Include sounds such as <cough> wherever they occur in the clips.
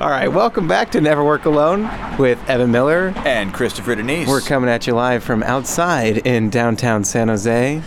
All right, welcome back to Never Work Alone with Evan Miller. And Christopher Denise. We're coming at you live from outside in downtown San Jose.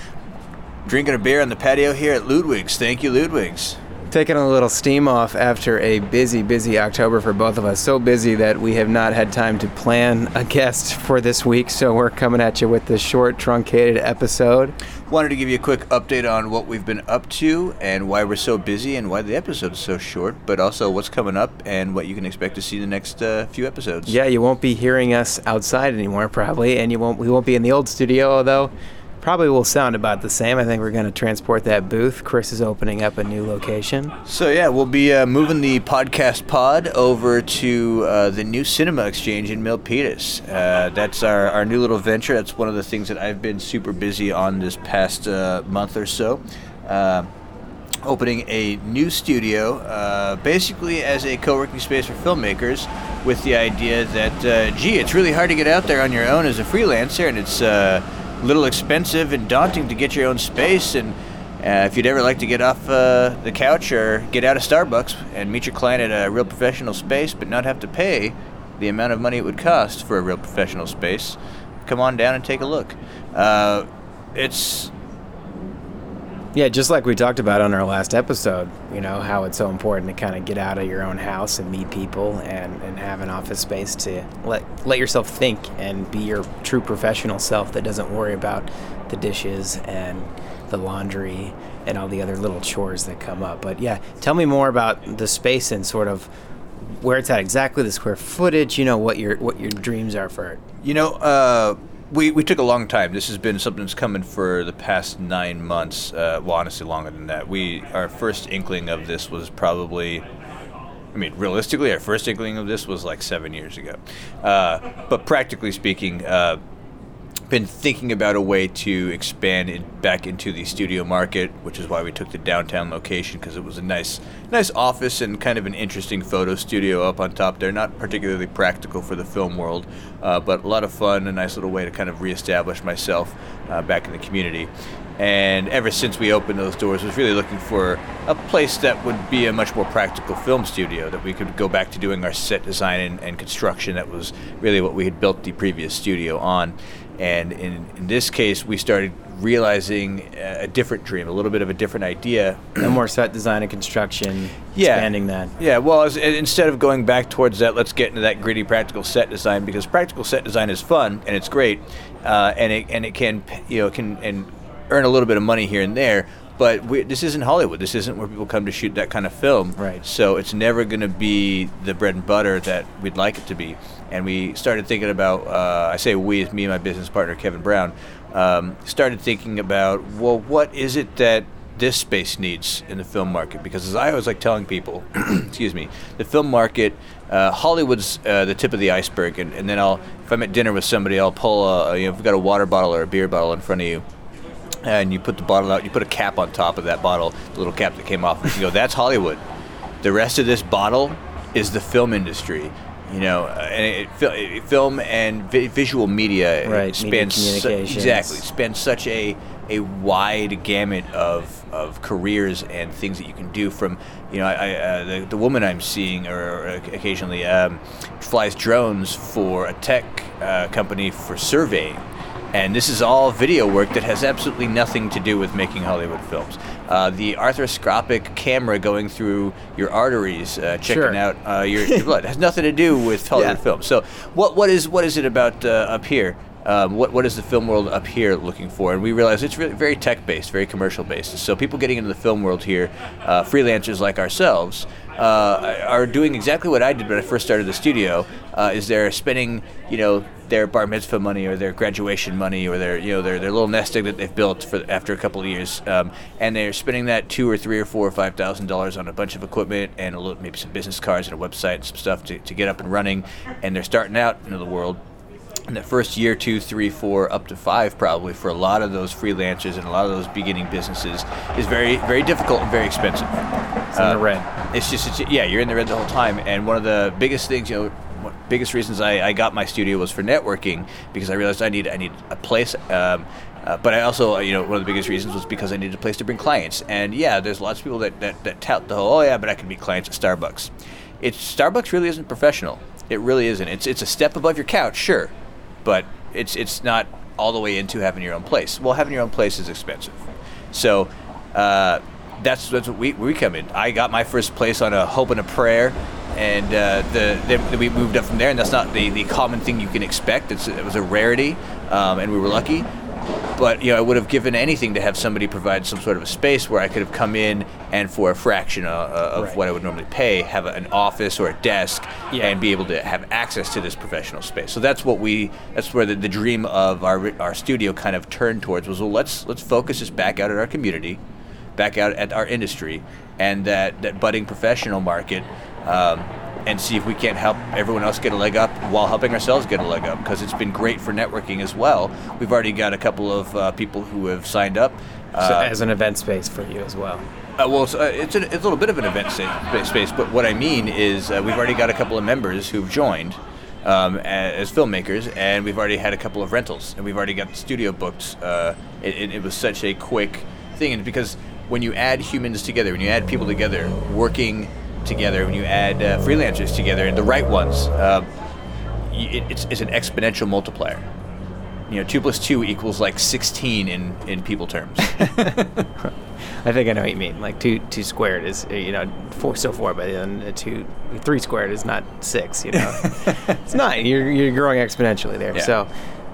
drinking a beer on the patio here at Ludwig's. Thank you, Ludwig's. Taking a little steam off after a busy, busy October for both of us. So busy that we have not had time to plan a guest for this week, so we're coming at you with this short, truncated episode. Wanted to give you a quick update on what we've been up to and why we're so busy and why the episode is so short, but also what's coming up and what you can expect to see in the next uh, few episodes. Yeah, you won't be hearing us outside anymore, probably, and you won't. We won't be in the old studio, although probably will sound about the same. I think we're going to transport that booth. Chris is opening up a new location. So yeah, we'll be uh, moving the podcast pod over to uh, the new Cinema Exchange in Milpitas. Uh, that's our, our new little venture. That's one of the things that I've been super busy on this past uh, month or so. Uh, opening a new studio, uh, basically as a co-working space for filmmakers, with the idea that, gee, it's really hard to get out there on your own as a freelancer, and it's little expensive and daunting to get your own space. And uh, if you'd ever like to get off uh, the couch or get out of Starbucks and meet your client at a real professional space, but not have to pay the amount of money it would cost for a real professional space, come on down and take a look. Uh, it's Yeah, just like we talked about on our last episode, you know, how it's so important to kind of get out of your own house and meet people and, and have an office space to let let yourself think and be your true professional self that doesn't worry about the dishes and the laundry and all the other little chores that come up. But yeah, tell me more about the space and sort of where it's at exactly, the square footage, you know, what your what your dreams are for it. You know, uh, we, we took a long time. This has been something that's coming for the past nine months. Uh, well, honestly, longer than that. We our first inkling of this was probably. I mean, realistically, our first inkling of this was like seven years ago. Uh, but practically speaking, uh, been thinking about a way to expand it back into the studio market, which is why we took the downtown location because it was a nice, nice office and kind of an interesting photo studio up on top there. Not particularly practical for the film world, uh, but a lot of fun, a nice little way to kind of reestablish myself uh, back in the community. And ever since we opened those doors, was really looking for a place that would be a much more practical film studio that we could go back to doing our set design and, and construction. That was really what we had built the previous studio on. And in, in this case, we started realizing a different dream, a little bit of a different idea. And more set design and construction, <clears throat> Yeah. expanding that. Yeah, well, as, instead of going back towards that, let's get into that gritty practical set design because practical set design is fun and it's great, uh, and it and it can you know can and earn a little bit of money here and there. But we, this isn't Hollywood. This isn't where people come to shoot that kind of film. Right. So it's never going to be the bread and butter that we'd like it to be. And we started thinking about. Uh, I say we, it's me and my business partner Kevin Brown. Um, started thinking about well, what is it that this space needs in the film market because as I always like telling people, <clears throat> excuse me, the film market, uh, Hollywood's uh, the tip of the iceberg, and, and then I'll if I'm at dinner with somebody, I'll pull a, you know if you've got a water bottle or a beer bottle in front of you, and you put the bottle out, you put a cap on top of that bottle, the little cap that came off, and you go, that's Hollywood. The rest of this bottle is the film industry. You know, uh, and it, it, film and vi- visual media Right, media spans su- exactly spans such a a wide gamut of, of careers and things that you can do from you know I, I, uh, the, the woman I'm seeing or, or occasionally um, flies drones for a tech uh, company for surveying and this is all video work that has absolutely nothing to do with making Hollywood films. Uh, the arthroscopic camera going through your arteries, uh, checking Sure. out uh, your, your blood, has nothing to do with <laughs> Hollywood Yeah. films. So, what what is what is it about uh, up here? Um, what what is the film world up here looking for? And we realize it's really very tech based, very commercial based. So people getting into the film world here, uh, freelancers like ourselves, uh, are doing exactly what I did when I first started the studio. Uh, is they're spending you know their bar mitzvah money or their graduation money or their you know their, their little nest egg that they've built for after a couple of years, um, and they're spending that two or three or four or five thousand dollars on a bunch of equipment and a little, maybe some business cards and a website and some stuff to, to get up and running, and they're starting out into the world in the first year, two, three, four, up to five, probably for a lot of those freelancers and a lot of those beginning businesses, is very, very difficult and very expensive. It's in the red. It's just, it's, yeah, you're in the red the whole time. And one of the biggest things, you know, biggest reasons I, I got my studio was for networking because I realized I need, I need a place. Um, uh, but I also, uh, you know, one of the biggest reasons was because I needed a place to bring clients. And yeah, there's lots of people that, that, that tout the whole, oh yeah, but I can meet clients at Starbucks. it's Starbucks really isn't professional. It really isn't. It's it's a step above your couch, sure, but it's it's not all the way into having your own place. Well, having your own place is expensive, so. Uh, that's that's what we we come in. I got my first place on a hope and a prayer, and uh, the then we moved up from there. And that's not the, the common thing you can expect. It's, it was a rarity, um, and we were lucky. But you know, I would have given anything to have somebody provide some sort of a space where I could have come in and for a fraction of, of Right. what I would normally pay, have an office or a desk, Yeah. and be able to have access to this professional space. So that's what we. That's where the, the dream of our our studio kind of turned towards was. Well, let's let's focus this back out at our community, back out at our industry, and that that budding professional market. Um, and see if we can't help everyone else get a leg up while helping ourselves get a leg up because it's been great for networking as well. We've already got a couple of uh, people who have signed up. So Uh, as an event space for you as well. uh, well, it's, uh, it's, a, it's a little bit of an event space, but what I mean is uh, we've already got a couple of members who've joined um, as filmmakers, and we've already had a couple of rentals, and we've already got the studio booked. Uh, it, it, it was such a quick thing, and because when you add humans together, when you add people together, working together, when you add uh, freelancers together, and the right ones, uh, it, it's, it's an exponential multiplier. You know, two plus two equals like sixteen in, in people terms. <laughs> I think I know what you mean. Like two two squared is uh, you know four so four, but then two three squared is not six. You know, <laughs> it's not. You're you're growing exponentially there. Yeah. So.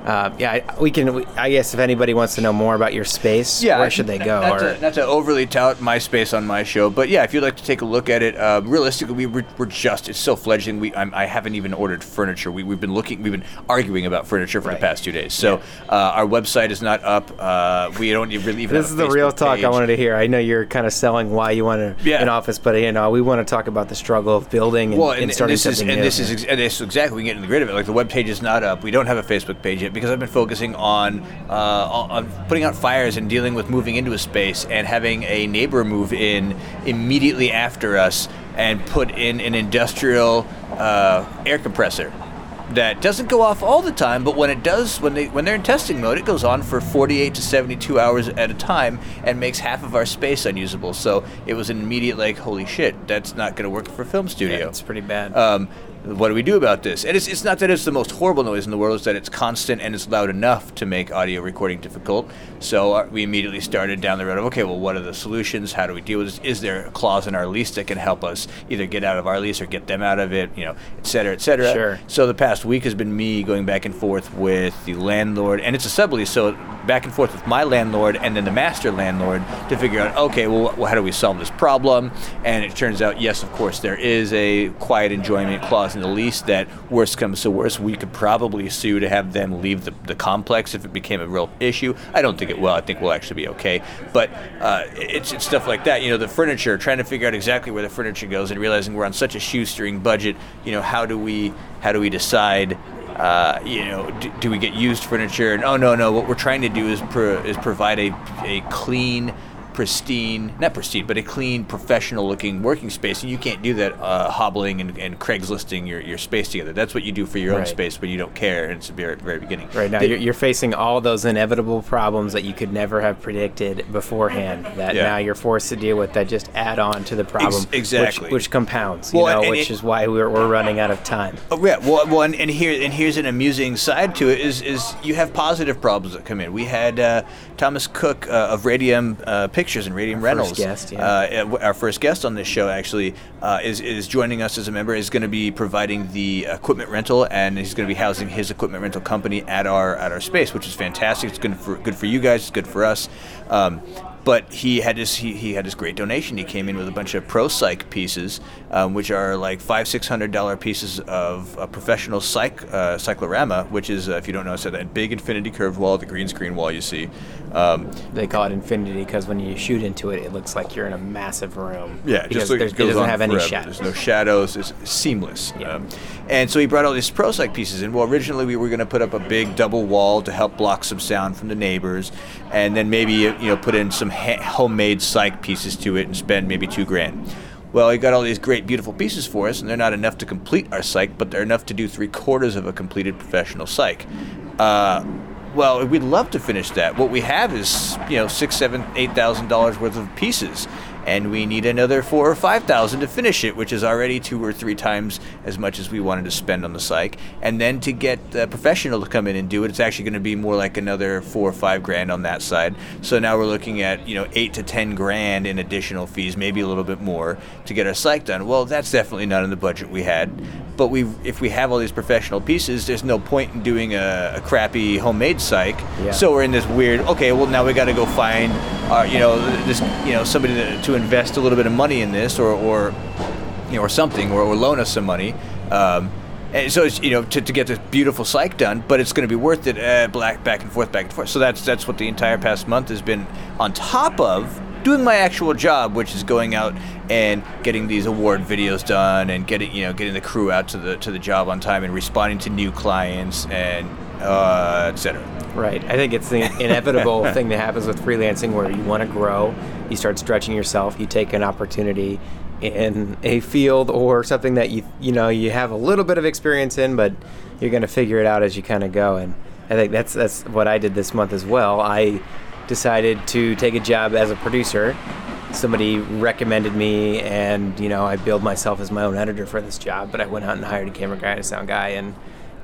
Uh, yeah, I, we can. We, I guess if anybody wants to know more about your space, where should they go? Not, or to, not to overly tout my space on my show, but yeah, if you'd like to take a look at it, uh, realistically, we, we're, we're just it's so fledgling. We I'm, I haven't even ordered furniture. We, we've been looking, we've been arguing about furniture for Right. the past two days. So uh, our website is not up. Uh, we don't even really even. this have is the real talk I wanted to hear. I know you're kind of selling why you want Yeah. an office, but you know we want to talk about the struggle of building and, Well, and and, and starting this is something and new. this is ex- and this is exactly we can get in the grid of it. Like the web page is not up. We don't have a Facebook page yet because I've been focusing on uh, on putting out fires and dealing with moving into a space and having a neighbor move in immediately after us and put in an industrial uh, air compressor that doesn't go off all the time, but when it does, when they when they're in testing mode, it goes on for 48 to 72 hours at a time and makes half of our space unusable. So it was an immediate like, holy shit, that's not going to work for a film studio. yeah, it's pretty bad. Um, what do we do about this? And it's, it's not that it's the most horrible noise in the world, it's that it's constant and it's loud enough to make audio recording difficult. So uh, we immediately started down the road of, okay, well, what are the solutions? How do we deal with this? Is there a clause in our lease that can help us either get out of our lease or get them out of it, you know, et cetera, et cetera? Sure. So the past week has been me going back and forth with the landlord, and it's a sublease, so back and forth with my landlord and then the master landlord to figure out, okay, well, how do we solve this problem? And it turns out, yes, of course, there is a quiet enjoyment clause in the lease that, worst comes to worst, we could probably sue to have them leave the, the complex if it became a real issue. I don't think it will. I think we'll actually be okay. But uh, it's, it's stuff like that. You know, the furniture, trying to figure out exactly where the furniture goes and realizing we're on such a shoestring budget. You know, how do we how do we decide? Uh, you know, do, do we get used furniture? And oh no, no. What we're trying to do is pro, is provide a a clean, pristine, not pristine, but a clean, professional-looking working space. And you can't do that uh, hobbling and, and Craigslisting your, your space together. That's what you do for your own space when you don't care. And it's the very, very beginning. Right now, The- you're, you're facing all those inevitable problems that you could never have predicted beforehand. That Yeah. now you're forced to deal with that just add on to the problem, which- exactly. which, compounds. You Well, know, which it- is why we're, we're running out of time. Oh yeah, well, well, and, and here and here's an amusing side to it is is you have positive problems that come in. We had uh, Thomas Cook uh, of Radium uh, Pictures and Radium Our Reynolds, first guest, yeah. uh, uh, our first guest on this show actually uh, is is joining us as a member. Is going to be providing the equipment rental, and he's going to be housing his equipment rental company at our at our space, which is fantastic. It's good for good for you guys. It's good for us. Um, but he had his he, he had this great donation. He came in with a bunch of pro cyc pieces, um, which are like five six hundred dollar pieces of a professional cyc uh, cyclorama, which is uh, if you don't know, it's that big infinity curved wall, the green screen wall you see. Um, They call it infinity because when you shoot into it, it looks like you're in a massive room. Yeah, because just there's- it doesn't have any forever. shadows. There's no shadows. It's seamless. Yeah. Um, and so he brought all these pro cyc pieces in. Well, originally we were going to put up a big double wall to help block some sound from the neighbors, and then maybe you know put in some ha- homemade cyc pieces to it and spend maybe two grand. Well, he got all these great, beautiful pieces for us, and they're not enough to complete our cyc, but they're enough to do three quarters of a completed professional cyc. Uh, well, we'd love to finish that. What we have is, you know, six, seven, eight thousand dollars worth of pieces, and we need another four or five thousand to finish it, which is already two or three times as much as we wanted to spend on the cyc. And then to get a professional to come in and do it, it's actually going to be more like another four or five grand on that side. So now we're looking at you know eight to ten grand in additional fees, maybe a little bit more to get our cyc done. Well, that's definitely not in the budget we had. But we, if we have all these professional pieces, there's no point in doing a, a crappy homemade cyc. Yeah. So we're in this weird. Okay, well now we got to go find, uh, you know, this, you know, somebody to, to invest a little bit of money in this, or, or you know, or something, or, or loan us some money. Um, and so it's you know to, to get this beautiful cyc done, but it's going to be worth it. Uh, black back and forth, back and forth. So that's that's what the entire past month has been on top of doing my actual job, which is going out and getting these award videos done and getting you know getting the crew out to the to the job on time and responding to new clients and uh, etc. Right. I think it's the <laughs> inevitable thing that happens with freelancing where you want to grow, you start stretching yourself, you take an opportunity in a field or something that you you know you have a little bit of experience in, but you're going to figure it out as you kind of go. And I think that's that's what I did this month as well. I decided to take a job as a producer. Somebody recommended me, and you know I billed myself as my own editor for this job. But I went out and hired a camera guy and a sound guy, and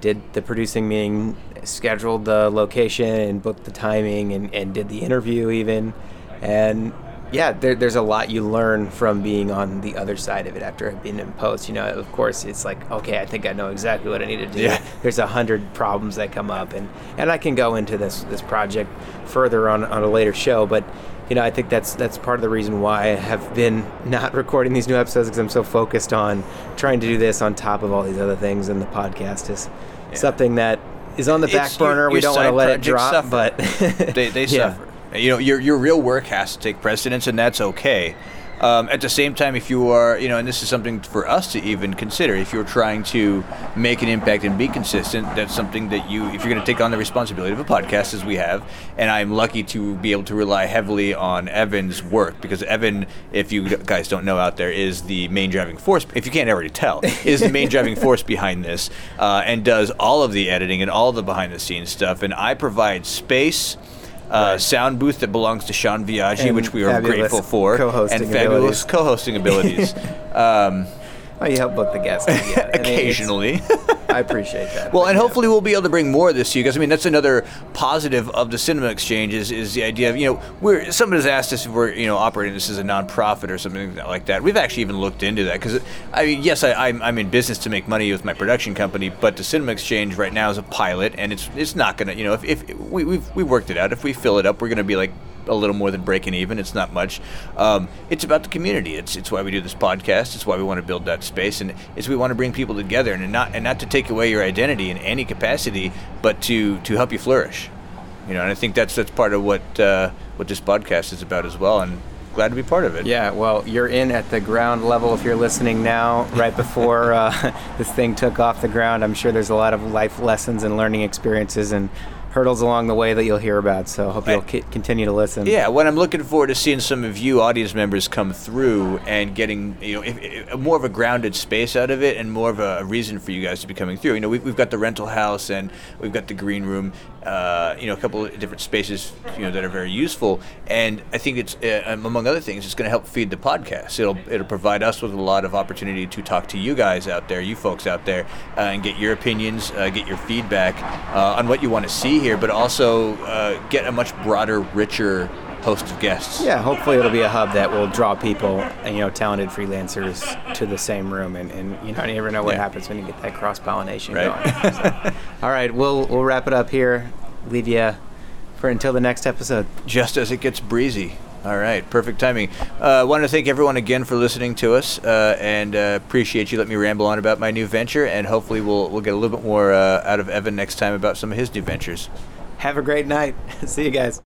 did the producing meeting, scheduled the location, and booked the timing, and, and did the interview even. And yeah, there, there's a lot you learn from being on the other side of it after being in post. You know, of course, it's like, okay, I think I know exactly what I need to do. Yeah. There's a hundred problems that come up, and, and I can go into this this project further on, on a later show, but you know, I think that's that's part of the reason why I have been <laughs> not recording these new episodes because I'm so focused on trying to do this on top of all these other things, and the podcast is something that is on the back It's- your- burner. we don't want to let it drop, suffer. but they, they <laughs> Yeah. suffer. You know, your your real work has to take precedence, and that's okay. Um, at the same time, if you are, you know, and this is something for us to even consider, if you're trying to make an impact and be consistent, that's something that you, if you're going to take on the responsibility of a podcast, as we have, and I'm lucky to be able to rely heavily on Evan's work because Evan, if you guys don't know out there, is the main driving force. If you can't already tell, is the main driving force <laughs> behind this, uh, and does all of the editing and all the behind the scenes stuff, and I provide space uh, sound booth that belongs to Sean Viaggi, And which we are grateful for, co-hosting and fabulous abilities. co-hosting abilities. <laughs> um, well, you help both the guests. Yeah, <laughs> I mean, it's- occasionally. <laughs> I appreciate that. Well, and hopefully we'll be able to bring more of this to you guys. I mean, that's another positive of the Cinema Exchange is, is the idea of you know we're somebody has asked us if we're you know operating this as a nonprofit or something like that. We've actually even looked into that because I mean, yes, I, I'm, I'm in business to make money with my production company, but the Cinema Exchange right now is a pilot, and it's it's not gonna you know if, if we we've we worked it out. If we fill it up, we're gonna be like a little more than breaking even. It's not much. Um, it's about the community. It's it's why we do this podcast. It's why we want to build that space, and it's we want to bring people together, and not and not to take away your identity in any capacity, but to to help you flourish. You know, and I think that's that's part of what uh, what this podcast is about as well. And glad to be part of it. Yeah, well, you're in at the ground level if you're listening now, right before uh, <laughs> this thing took off the ground. I'm sure there's a lot of life lessons and learning experiences and hurdles along the way that you'll hear about. So hope you'll continue to listen. Yeah, what I'm looking forward to seeing some of you audience members come through and getting you know if, if, more of a grounded space out of it and more of a reason for you guys to be coming through. You know, we've, we've got the rental house and we've got the green room. Uh, you know, a couple of different spaces you know that are very useful, and I think it's uh, um, among other things, it's going to help feed the podcast. It'll it'll provide us with a lot of opportunity to talk to you guys out there, you folks out there, uh, and get your opinions, uh, get your feedback uh, on what you want to see here, but also uh, get a much broader, richer host of guests. Yeah, hopefully it'll be a hub that will draw people, and, you know, talented freelancers to the same room, and, and you know, you never know what Yeah. happens when you get that cross pollination Right. going. So, all right, we'll we'll wrap it up here. Leave you for until the next episode. just as it gets breezy. All right, perfect timing. I uh, want to thank everyone again for listening to us, uh, and uh, appreciate you letting me ramble on about my new venture. And hopefully, we'll we'll get a little bit more uh, out of Evan next time about some of his new ventures. Have a great night. <laughs> See you guys.